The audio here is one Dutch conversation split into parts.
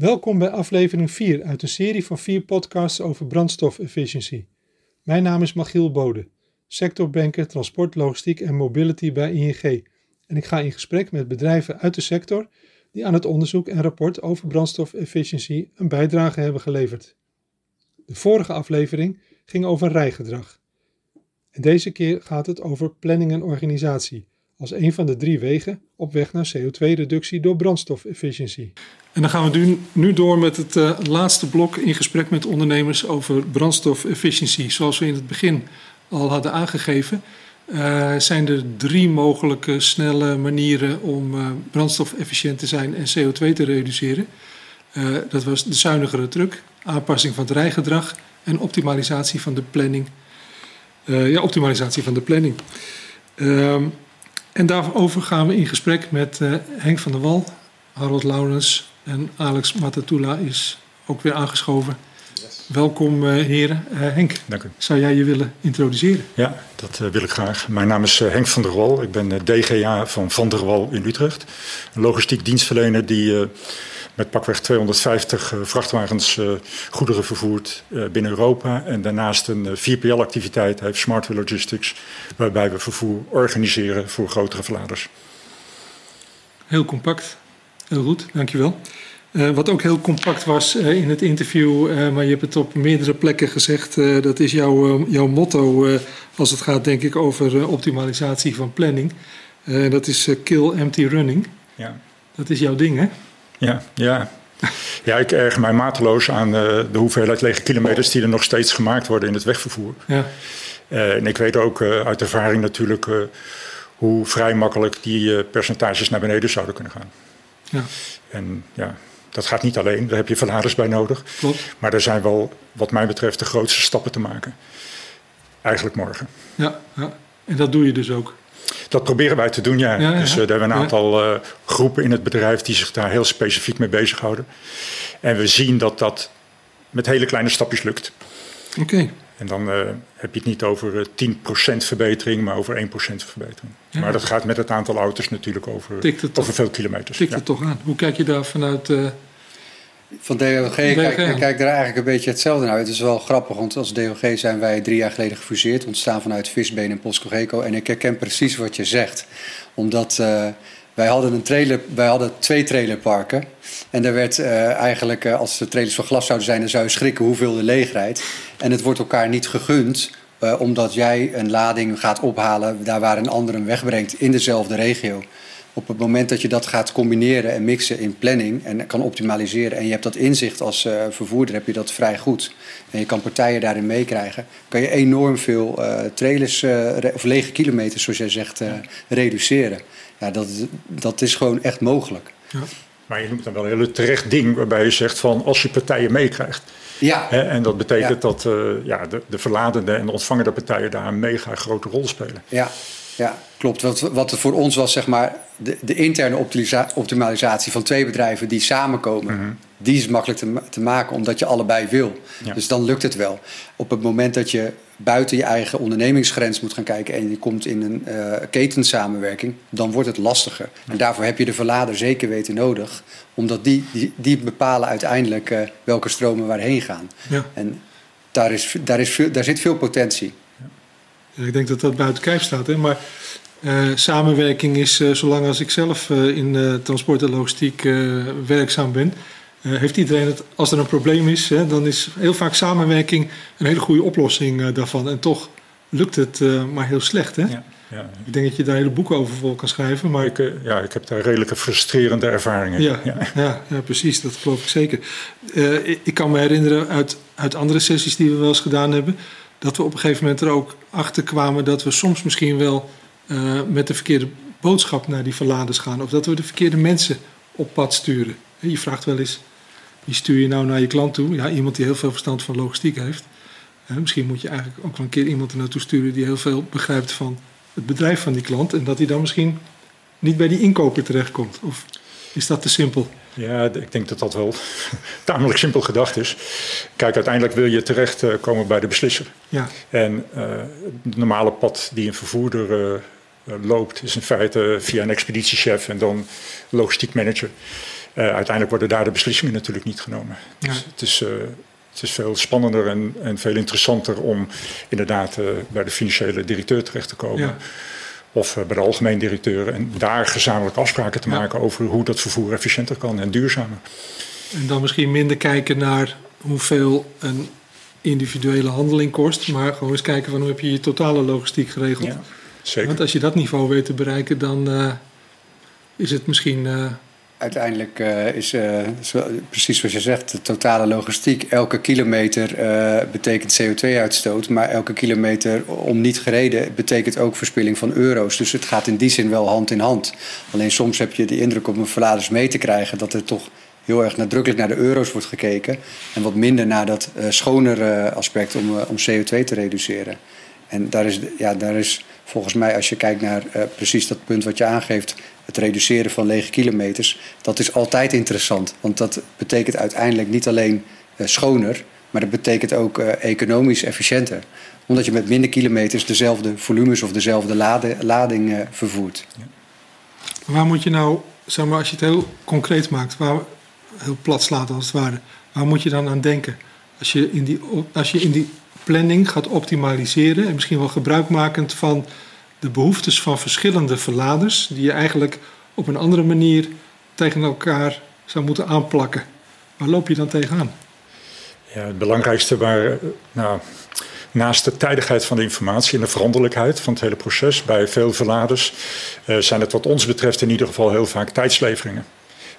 Welkom bij aflevering 4 uit een serie van vier podcasts over brandstofefficiëntie. Mijn naam is Machiel Bode, sectorbanker transport, logistiek en mobility bij ING. En ik ga in gesprek met bedrijven uit de sector die aan het onderzoek en rapport over brandstofefficiëntie een bijdrage hebben geleverd. De vorige aflevering ging over rijgedrag. En deze keer gaat het over planning en organisatie als een van de drie wegen op weg naar CO2-reductie door brandstofefficiëntie. En dan gaan we nu, door met het uh, laatste blok in gesprek met ondernemers over brandstofefficiëntie. Zoals we in het begin al hadden aangegeven, uh, zijn er drie mogelijke snelle manieren om uh, brandstofefficiënt te zijn en CO2 te reduceren. dat was de zuinigere truck, aanpassing van het rijgedrag en optimalisatie van de planning. ja, optimalisatie van de planning. Ehm, en daarover gaan we in gesprek met Henk van der Wal, Harold Laurens en Alex Matatula is ook weer aangeschoven. Yes. Welkom uh, heren. Uh, Henk, Dank u. zou jij je willen introduceren? Ja, dat uh, wil ik graag. Mijn naam is Henk van der Wal. Ik ben DGA van Van der Wal in Utrecht. Een logistiek dienstverlener die met pakweg 250 vrachtwagens goederen vervoert binnen Europa. En daarnaast een 4PL-activiteit heeft, Smartway Logistics, waarbij we vervoer organiseren voor grotere verladers. Heel compact. Heel goed, dankjewel. Uh, wat ook heel compact was uh, in het interview, uh, maar je hebt het op meerdere plekken gezegd, dat is jouw, jouw motto als het gaat denk ik over optimalisatie van planning. dat is kill empty running. Ja. Dat is jouw ding hè? Ja, ja. ja ik erg mij mateloos aan de hoeveelheid lege kilometers die er nog steeds gemaakt worden in het wegvervoer. Ja. en ik weet ook uit ervaring natuurlijk hoe vrij makkelijk die percentages naar beneden zouden kunnen gaan. Ja. En ja, dat gaat niet alleen, daar heb je verladers bij nodig. Klopt. Maar er zijn wel, wat mij betreft, de grootste stappen te maken. Eigenlijk morgen. Ja, ja. en dat doe je dus ook? Dat proberen wij te doen, ja. dus uh, er hebben een aantal uh, groepen in het bedrijf die zich daar heel specifiek mee bezighouden. En we zien dat dat met hele kleine stapjes lukt. Oké. En dan uh, heb je het niet over uh, eh, 10% verbetering, maar over 1% verbetering. Ja. Maar dat gaat met het aantal auto's natuurlijk over, over veel kilometers. Tikt het toch aan. Hoe kijk je daar vanuit... Uh, van DOG kijk, kijk er eigenlijk een beetje hetzelfde naar. Het is wel grappig, want als DOG zijn wij drie jaar geleden gefuseerd. Ontstaan vanuit Visbeen en Postcogeco. En ik herken precies wat je zegt. Omdat... Uh, wij hadden, een trailer, wij hadden twee trailerparken. En er werd uh, eigenlijk, uh, als de trailers van glas zouden zijn, dan zou je schrikken hoeveel de leeg rijdt. En het wordt elkaar niet gegund, uh, omdat jij een lading gaat ophalen daar waar een ander hem wegbrengt in dezelfde regio. Op het moment dat je dat gaat combineren en mixen in planning en kan optimaliseren en je hebt dat inzicht als vervoerder, heb je dat vrij goed. En je kan partijen daarin meekrijgen. Kan je enorm veel trailers of lege kilometers, zoals jij zegt, reduceren. Ja, dat, dat is gewoon echt mogelijk. Ja. Maar je noemt dan wel een hele terecht ding waarbij je zegt van als je partijen meekrijgt. Ja. Hè, en dat betekent dat uh, ja, de, de verladende en de ontvangende partijen daar een mega grote rol spelen. Ja, ja, klopt. Wat, wat voor ons was, zeg maar, de, de interne optimalisatie van twee bedrijven die samenkomen. Mhm. Die is makkelijk te, te, maken omdat je allebei wil. Dus dan lukt het wel. Op het moment dat je buiten je eigen ondernemingsgrens moet gaan kijken en je komt in een uh, ketensamenwerking, dan wordt het lastiger. En daarvoor heb je de verlader zeker weten nodig, omdat die, die, die bepalen uiteindelijk uh, welke stromen waarheen gaan. Ja. En daar, is, daar, is daar zit veel potentie. Ik denk dat dat buiten kijf staat. Hè? Maar uh, samenwerking is, uh, zolang als ik zelf uh, in transport en logistiek werkzaam ben, heeft iedereen het, als er een probleem is, hè, dan is heel vaak samenwerking een hele goede oplossing daarvan. En toch lukt het maar heel slecht. Hè? Ja, ja. Ik denk dat je daar hele boeken over vol kan schrijven. Maar... Ik, ja, ik heb daar redelijke frustrerende ervaringen. Ja, ja. ja, ja precies, dat geloof ik zeker. ik kan me herinneren uit, uit andere sessies die we wel eens gedaan hebben dat we op een gegeven moment er ook achter kwamen dat we soms misschien wel uh, met de verkeerde boodschap naar die verladers gaan. Of dat we de verkeerde mensen op pad sturen. Je vraagt wel eens, wie stuur je nou naar je klant toe? Ja, iemand die heel veel verstand van logistiek heeft. Misschien moet je eigenlijk ook wel een keer iemand er naartoe sturen die heel veel begrijpt van het bedrijf van die klant. En dat hij dan misschien niet bij die inkoper terechtkomt. Of is dat te simpel? Ja, ik denk dat dat wel tamelijk simpel gedacht is. Kijk, uiteindelijk wil je terechtkomen bij de beslisser. Ja. En uh, het normale pad die een vervoerder uh, loopt, is in feite via een expeditiechef en dan logistiek manager. uiteindelijk worden daar de beslissingen natuurlijk niet genomen. Dus het is het is veel spannender en, en veel interessanter om inderdaad bij de financiële directeur terecht te komen. Of uh, bij de algemeen directeur. En daar gezamenlijke afspraken te maken over hoe dat vervoer efficiënter kan en duurzamer. En dan misschien minder kijken naar hoeveel een individuele handeling kost. Maar gewoon eens kijken van hoe heb je je totale logistiek geregeld. Ja, zeker. Want als je dat niveau weet te bereiken, dan uh, is het misschien Uiteindelijk uh, is uh, precies zoals je zegt, de totale logistiek. Elke kilometer uh, betekent CO2-uitstoot, maar elke kilometer om niet gereden betekent ook verspilling van euro's. Dus het gaat in die zin wel hand in hand. Alleen soms heb je de indruk om een verladers mee te krijgen dat er toch heel erg nadrukkelijk naar de euro's wordt gekeken. En wat minder naar dat schonere aspect om, om CO2 te reduceren. En daar is, ja, daar is volgens mij, als je kijkt naar precies dat punt wat je aangeeft het reduceren van lege kilometers, dat is altijd interessant. Want dat betekent uiteindelijk niet alleen uh, schoner, maar dat betekent ook uh, economisch efficiënter. Omdat je met minder kilometers dezelfde volumes of dezelfde lade, lading vervoert. Ja. Waar moet je nou, zeg maar, als je het heel concreet maakt, waar, heel plat slaat als het ware, waar moet je dan aan denken? Als je in die, als je in die planning gaat optimaliseren en misschien wel gebruikmakend van de behoeftes van verschillende verladers, die je eigenlijk op een andere manier tegen elkaar zou moeten aanplakken. Waar loop je dan tegenaan? Ja, het belangrijkste waar, nou, naast de tijdigheid van de informatie en de veranderlijkheid van het hele proces bij veel verladers, uh, zijn het wat ons betreft in ieder geval heel vaak tijdsleveringen.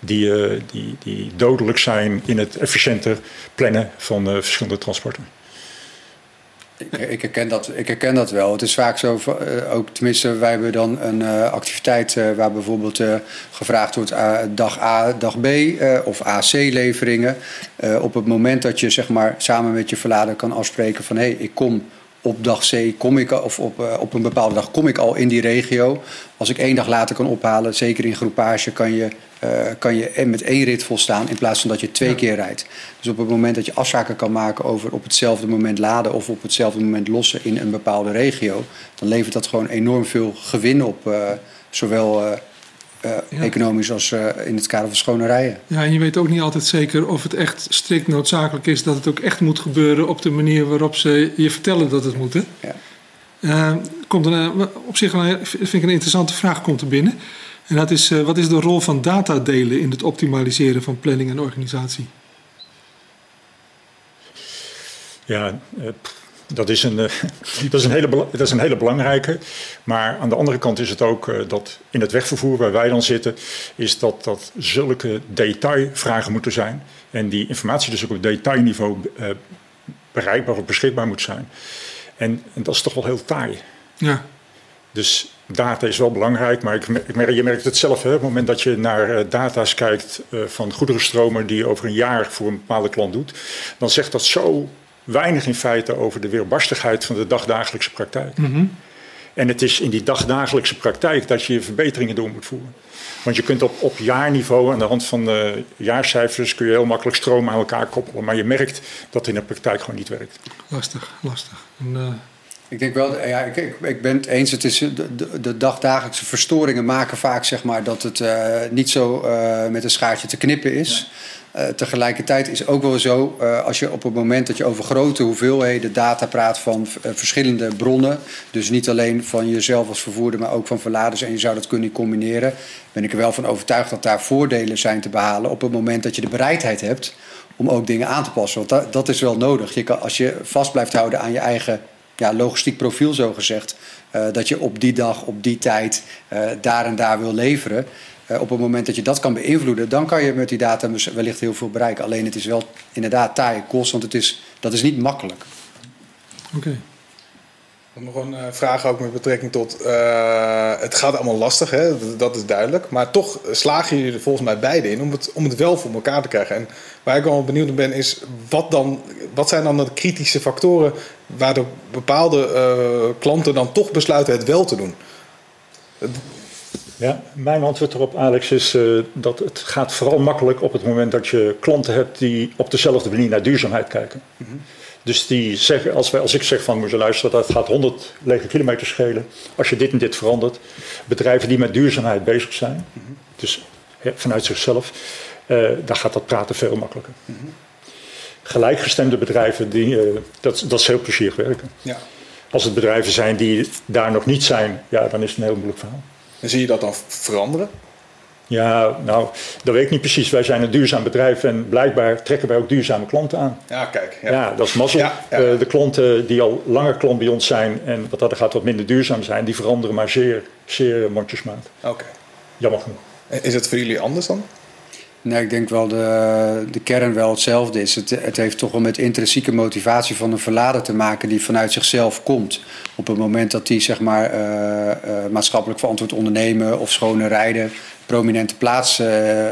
Die, uh, die, die dodelijk zijn in het efficiënter plannen van uh, verschillende transporten. Ik, herken dat, ik herken dat wel. Het is vaak zo, uh, ook tenminste, wij hebben dan een uh, activiteit uh, waar bijvoorbeeld gevraagd wordt dag A, dag B of AC-leveringen. op het moment dat je zeg maar samen met je verlader kan afspreken van hé, hey, ik kom op dag C kom ik, of op, uh, op een bepaalde dag kom ik al in die regio. Als ik één dag later kan ophalen, zeker in groepage, kan je, uh, kan je met één rit volstaan in plaats van dat je twee ja. keer rijdt. Dus op het moment dat je afspraken kan maken over op hetzelfde moment laden of op hetzelfde moment lossen in een bepaalde regio, dan levert dat gewoon enorm veel gewin op. Uh, zowel uh, ja. economisch als uh, in het kader van schone rijden. Ja, en je weet ook niet altijd zeker of het echt strikt noodzakelijk is dat het ook echt moet gebeuren op de manier waarop ze je vertellen dat het moet. Hè? Ja. Uh, komt een, op zich een, vind ik een interessante vraag komt er binnen. En dat is, wat is de rol van data delen in het optimaliseren van planning en organisatie? Ja, dat is, een, eh, dat, is een hele, dat is een hele belangrijke. Maar aan de andere kant is het ook eh, dat in het wegvervoer waar wij dan zitten, is dat dat zulke detailvragen moeten zijn. En die informatie dus ook op detailniveau uh, bereikbaar of beschikbaar moet zijn. En, en, dat is toch wel heel taai. Ja. Dus data is wel belangrijk, maar ik, ik merk, je merkt het zelf. Hè, op het moment dat je naar uh, data's kijkt uh, van goederenstromen die je over een jaar voor een bepaalde klant doet, dan zegt dat zo weinig in feite over de weerbarstigheid van de dagdagelijkse praktijk. Mm -hmm. En het is in die dagdagelijkse praktijk dat je verbeteringen door moet voeren. Want je kunt op, op jaarniveau, aan de hand van de jaarcijfers, kun je heel makkelijk stromen aan elkaar koppelen. Maar je merkt dat het in de praktijk gewoon niet werkt. Lastig, lastig. En, uh... Ik denk wel, ja, ik, ik, ik, ben het eens. Het is de, de, de dagdagelijkse verstoringen maken vaak zeg maar, dat het uh, niet zo uh, met een schaartje te knippen is. Ja. Uh, tegelijkertijd is ook wel zo, uh, als je op het moment dat je over grote hoeveelheden data praat van uh, verschillende bronnen, dus niet alleen van jezelf als vervoerder, maar ook van verladers, en je zou dat kunnen combineren, ben ik er wel van overtuigd dat daar voordelen zijn te behalen op het moment dat je de bereidheid hebt om ook dingen aan te passen. Want dat, dat is wel nodig. Je kan, als je vast blijft houden aan je eigen ja, logistiek profiel, zo gezegd, dat je op die dag, op die tijd daar en daar wil leveren uh, op het moment dat je dat kan beïnvloeden, dan kan je met die data wellicht heel veel bereiken. Alleen het is wel inderdaad taai kost, want het is, dat is niet makkelijk. Oké. Okay. Nog een uh, vraag ook met betrekking tot. Uh, het gaat allemaal lastig, hè? Dat, dat, is duidelijk. Maar toch slagen jullie er volgens mij beide in om het, om het wel voor elkaar te krijgen. En waar ik wel benieuwd naar ben, is wat, dan, wat zijn dan de kritische factoren waardoor bepaalde uh, klanten dan toch besluiten het wel te doen? Ja, mijn antwoord erop, Alex, is uh, dat het gaat vooral makkelijk op het moment dat je klanten hebt die op dezelfde manier naar duurzaamheid kijken. Mm -hmm. Dus die zeggen, als, wij, als ik zeg van moet je luisteren, dat gaat 100 lege kilometer schelen als je dit en dit verandert. Bedrijven die met duurzaamheid bezig zijn, mm -hmm. dus ja, vanuit zichzelf, dan gaat dat praten veel makkelijker. Mhm. Gelijkgestemde bedrijven, die, dat, dat is heel plezierig werken. Ja. Als het bedrijven zijn die daar nog niet zijn, ja, dan is het een heel moeilijk verhaal. En zie je dat dan veranderen? Ja, nou, dat weet ik niet precies. Wij zijn een duurzaam bedrijf en blijkbaar trekken wij ook duurzame klanten aan. Ja, kijk. Ja, ja dat is mazzel. Ja, ja. Uh, de klanten die al langer klant bij ons zijn en wat dat gaat wat minder duurzaam zijn, die veranderen maar zeer, zeer mondjesmaat. Oké. Jammer genoeg. Is het voor jullie anders dan? Nee, ik denk wel de, de kern wel hetzelfde is. Het, het heeft toch wel met intrinsieke motivatie van een verlader te maken die vanuit zichzelf komt. Op het moment dat hij zeg maar, uh, uh, maatschappelijk verantwoord ondernemen of schone rijden prominente plaats uh,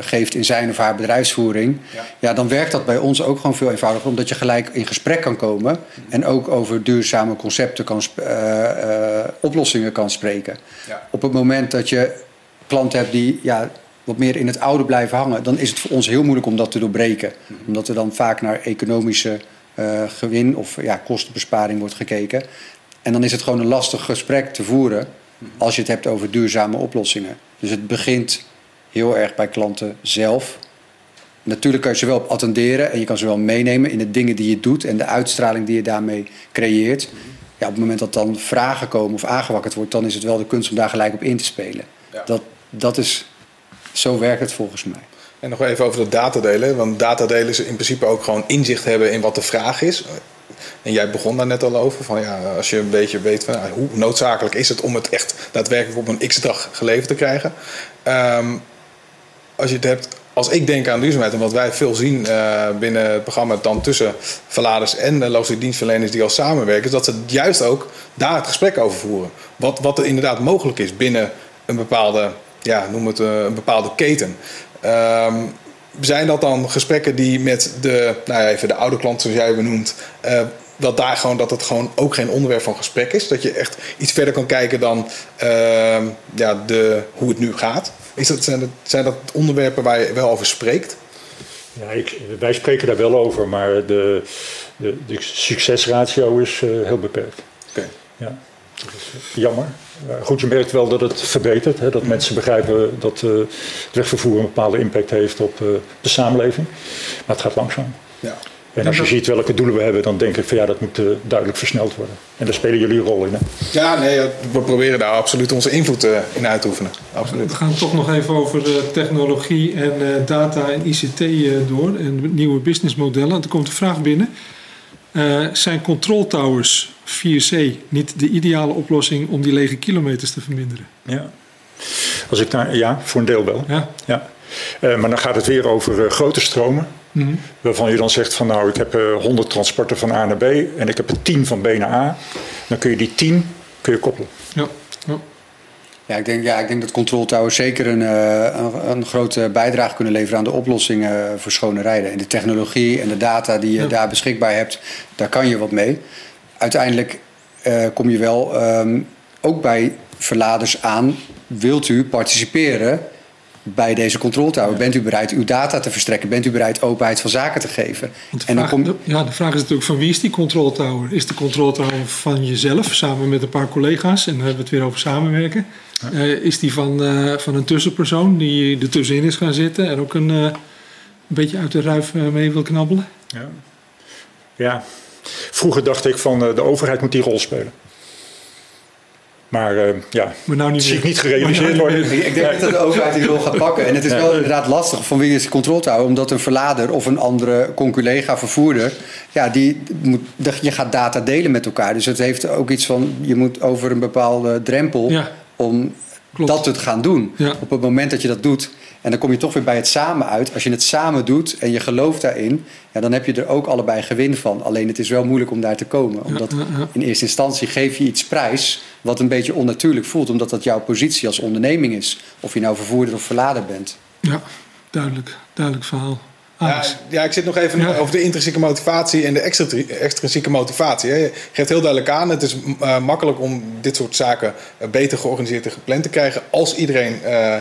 geeft in zijn of haar bedrijfsvoering, ja. ja. dan werkt dat bij ons ook gewoon veel eenvoudiger, omdat je gelijk in gesprek kan komen en ook over duurzame concepten kan, oplossingen kan spreken. Ja. Op het moment dat je klanten hebt die ja, wat meer in het oude blijven hangen, dan is het voor ons heel moeilijk om dat te doorbreken. Mhm. Omdat er dan vaak naar economische uh, gewin of ja, kostenbesparing wordt gekeken. En dan is het gewoon een lastig gesprek te voeren mhm. als je het hebt over duurzame oplossingen. Dus het begint heel erg bij klanten zelf. Natuurlijk kan je ze wel op attenderen en je kan ze wel meenemen in de dingen die je doet en de uitstraling die je daarmee creëert. Mhm. Ja, op het moment dat dan vragen komen of aangewakkerd wordt, dan is het wel de kunst om daar gelijk op in te spelen. Dat, dat is zo werkt het volgens mij. En nog even over de datadelen. Want datadelen is in principe ook gewoon inzicht hebben in wat de vraag is. En jij begon daar net al over. Van ja, als je een beetje weet van hoe noodzakelijk is het om het echt daadwerkelijk op een x-dag geleverd te krijgen. Um, als je het hebt, als ik denk aan duurzaamheid en wat wij veel zien uh, binnen het programma dan tussen verladers en de logistiek dienstverleners die al samenwerken, is dat ze juist ook daar het gesprek over voeren. Wat, wat er inderdaad mogelijk is binnen een bepaalde ja, noem het eh, een bepaalde keten. Um, zijn dat dan gesprekken die met de, nou ja, even de oude klant zoals jij benoemt, uh, dat daar gewoon dat het gewoon ook geen onderwerp van gesprek is? Dat je echt iets verder kan kijken dan uh, ja, de, hoe het nu gaat? Is dat, zijn, dat, zijn dat onderwerpen waar je wel over spreekt? Ja, ik, wij spreken daar wel over, maar de, de, de succesratio is uh, heel beperkt. Oké. Ja, dat is jammer. Goed, je merkt wel dat het verbetert. Hè, dat mensen begrijpen dat uh, het wegvervoer een bepaalde impact heeft op uh, de samenleving. Maar het gaat langzaam. Ja. En als je ziet welke doelen we hebben, dan denk ik van ja, dat moet uh, duidelijk versneld worden. En daar spelen jullie een rol in. Hè? Ja, nee, we proberen daar absoluut onze invloed in uit te oefenen. Absoluut. We gaan toch nog even over technologie en data en ICT door en nieuwe businessmodellen. Er komt een vraag binnen. Zijn control towers 4C niet de ideale oplossing om die lege kilometers te verminderen? Ja, Als ik daar, ja voor een deel wel. Ja. Ja. Uh, maar dan gaat het weer over uh, grote stromen. Mm -hmm. Waarvan je dan zegt van nou, ik heb uh, eh, 100 transporten van A naar B en ik heb er 10 van B naar A. Dan kun je die 10 kun je koppelen. Ja. Ja. Ik denk, ja, ik denk dat Control Towers zeker een, een, een, grote bijdrage kunnen leveren aan de oplossingen voor schone rijden. En de technologie en de data die je daar beschikbaar hebt, daar kan je wat mee uiteindelijk uh, kom je wel um, ook bij verladers aan. Wilt u participeren bij deze controltower? Bent u bereid uw data te verstrekken? Bent u bereid openheid van zaken te geven? en dan kom... Ja, de vraag is natuurlijk van wie is die controltower? Is de controltower van jezelf samen met een paar collega's? En dan hebben we het weer over samenwerken. Ja. Uh, is die van, uh, van een tussenpersoon die er tussenin is gaan zitten en ook een, uh, een beetje uit de ruif mee wil knabbelen? Ja. ja, Vroeger dacht ik van uh, de overheid moet die rol spelen. Maar uh, ja, maar nou niet zie ik niet gerealiseerd nou worden. Ik denk dat de overheid die rol gaat pakken. En het is wel inderdaad lastig van wie is controle te houden. Omdat een verlader of een andere conculega vervoerder... Ja, die moet, je gaat data delen met elkaar. Dus het heeft ook iets van... Je moet over een bepaalde drempel ja. om Klopt. dat te gaan doen. Ja. Op het moment dat je dat doet en dan kom je toch weer bij het samen uit. Als je het samen doet en je gelooft daarin, ja, dan heb je er ook allebei gewin van. Alleen het is wel moeilijk om daar te komen. Omdat in eerste instantie geef je iets prijs wat een beetje onnatuurlijk voelt, omdat dat jouw positie als onderneming is. Of je nou vervoerder of verlader bent. Ja, duidelijk. Duidelijk verhaal. Ja, ja, ik zit nog even over de intrinsieke motivatie en de extrinsieke motivatie. Je geeft heel duidelijk aan, het is uh, makkelijk om dit soort zaken uh, beter georganiseerd en gepland te krijgen als iedereen uh,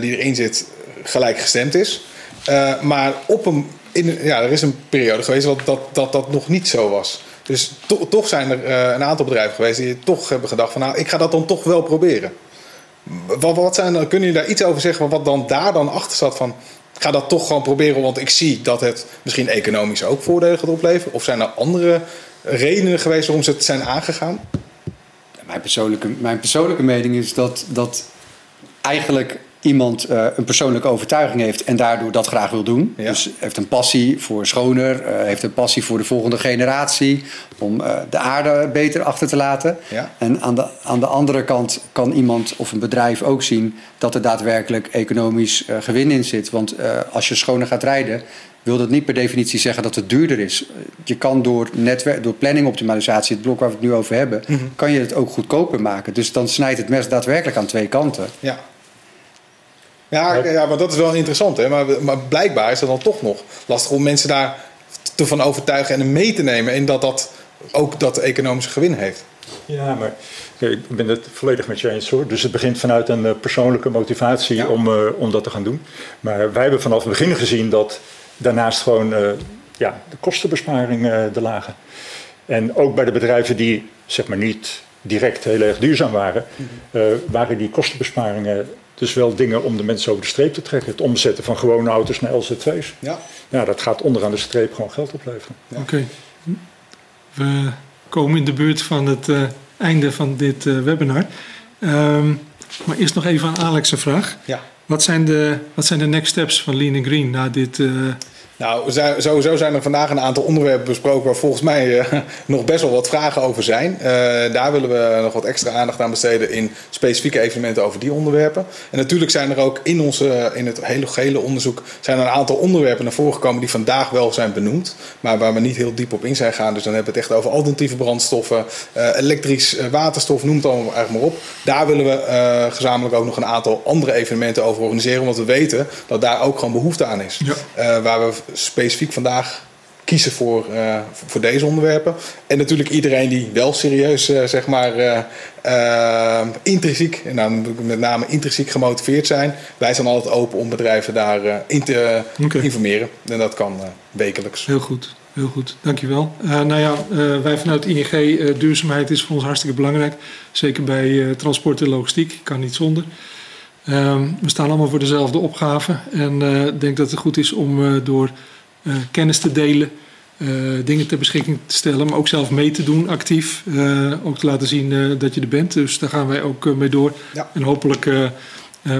die erin zit gelijk gestemd is. maar op een, in, ja, er is een periode geweest dat dat, dat, dat nog niet zo was. Dus to, toch zijn er een aantal bedrijven geweest die toch hebben gedacht van nou, ik ga dat dan toch wel proberen. Wat, wat zijn, kunnen jullie daar iets over zeggen wat dan daar dan achter zat van ga dat toch gewoon proberen, want ik zie dat het misschien economisch ook voordelen gaat opleveren. Of zijn er andere redenen geweest waarom ze het zijn aangegaan? Mijn persoonlijke, mijn persoonlijke mening is dat, dat eigenlijk iemand uh, een persoonlijke overtuiging heeft en daardoor dat graag wil doen. Ja. Dus heeft een passie voor schoner, uh, heeft een passie voor de volgende generatie, om uh, de aarde beter achter te laten. Ja. En aan de, aan de andere kant kan iemand of een bedrijf ook zien dat er daadwerkelijk economisch gewin in zit. Want als je schoner gaat rijden, wil dat niet per definitie zeggen dat het duurder is. Je kan door, netwerk, door planningoptimalisatie, het blok waar we het nu over hebben, mm -hmm. kan je het ook goedkoper maken. Dus dan snijdt het mes daadwerkelijk aan twee kanten. Ja. Ja, ja, maar dat is wel interessant. Hè? Maar, maar blijkbaar is het dan toch nog lastig om mensen daar te van overtuigen en mee te nemen. En dat dat ook dat economische gewin heeft. Ja, maar ik ben het volledig met je eens hoor. Dus het begint vanuit een uh, persoonlijke motivatie ja. om, uh, om dat te gaan doen. Maar wij hebben vanaf het begin gezien dat daarnaast gewoon uh, ja, de kostenbesparing de lagen. En ook bij de bedrijven die zeg maar niet direct heel erg duurzaam waren, waren die kostenbesparingen dus wel dingen om de mensen over de streep te trekken. Het omzetten van gewone auto's naar LZ2's. Ja. ja, dat gaat onderaan de streep gewoon geld opleveren. Ja. Oké. We komen in de buurt van het uh, einde van dit uh, webinar. Um, maar eerst nog even aan Alex een vraag. Ja. Wat zijn de, wat zijn de next steps van Lean Green na dit... Uh, nou, sowieso zijn er vandaag een aantal onderwerpen besproken waar volgens mij uh, nog best wel wat vragen over zijn. Uh, daar willen we nog wat extra aandacht aan besteden in specifieke evenementen over die onderwerpen. En natuurlijk zijn er ook in, onze, in het hele gehele onderzoek zijn er een aantal onderwerpen naar voren gekomen die vandaag wel zijn benoemd, maar waar we niet heel diep op in zijn gegaan. Dus dan hebben we het echt over alternatieve brandstoffen, uh, elektrisch waterstof, noem het allemaal eigenlijk maar op. Daar willen we gezamenlijk ook nog een aantal andere evenementen over organiseren, want we weten dat daar ook gewoon behoefte aan is. Ja. waar we specifiek vandaag kiezen voor, uh, voor deze onderwerpen. En natuurlijk iedereen die wel serieus, uh, zeg maar, uh, intrinsiek, en nou, met name intrinsiek gemotiveerd zijn. Wij zijn altijd open om bedrijven daarin te okay. informeren. En dat kan wekelijks. Heel goed. Heel goed, dankjewel. nou ja, wij vanuit ING, duurzaamheid is voor ons hartstikke belangrijk. Zeker bij transport en logistiek, kan niet zonder. Ehm, we staan allemaal voor dezelfde opgave. En ik denk dat het goed is om door uh, kennis te delen, dingen ter beschikking te stellen, maar ook zelf mee te doen actief. Ook te laten zien dat je er bent. Dus daar gaan wij ook mee door. Ja. En hopelijk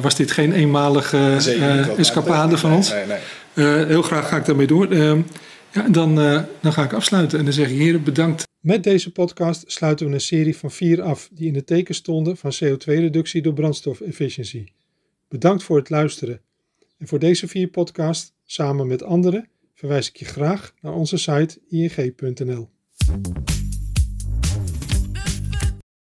was dit geen eenmalige escapade van ons. Nee, nee. heel graag ga ik daarmee door. Ja, dan, dan ga ik afsluiten en dan zeg ik heren bedankt. Met deze podcast sluiten we een serie van vier af die in het teken stonden van CO2-reductie door brandstofefficiëntie. Bedankt voor het luisteren. En voor deze vier podcasts, samen met anderen, verwijs ik je graag naar onze site ing.nl.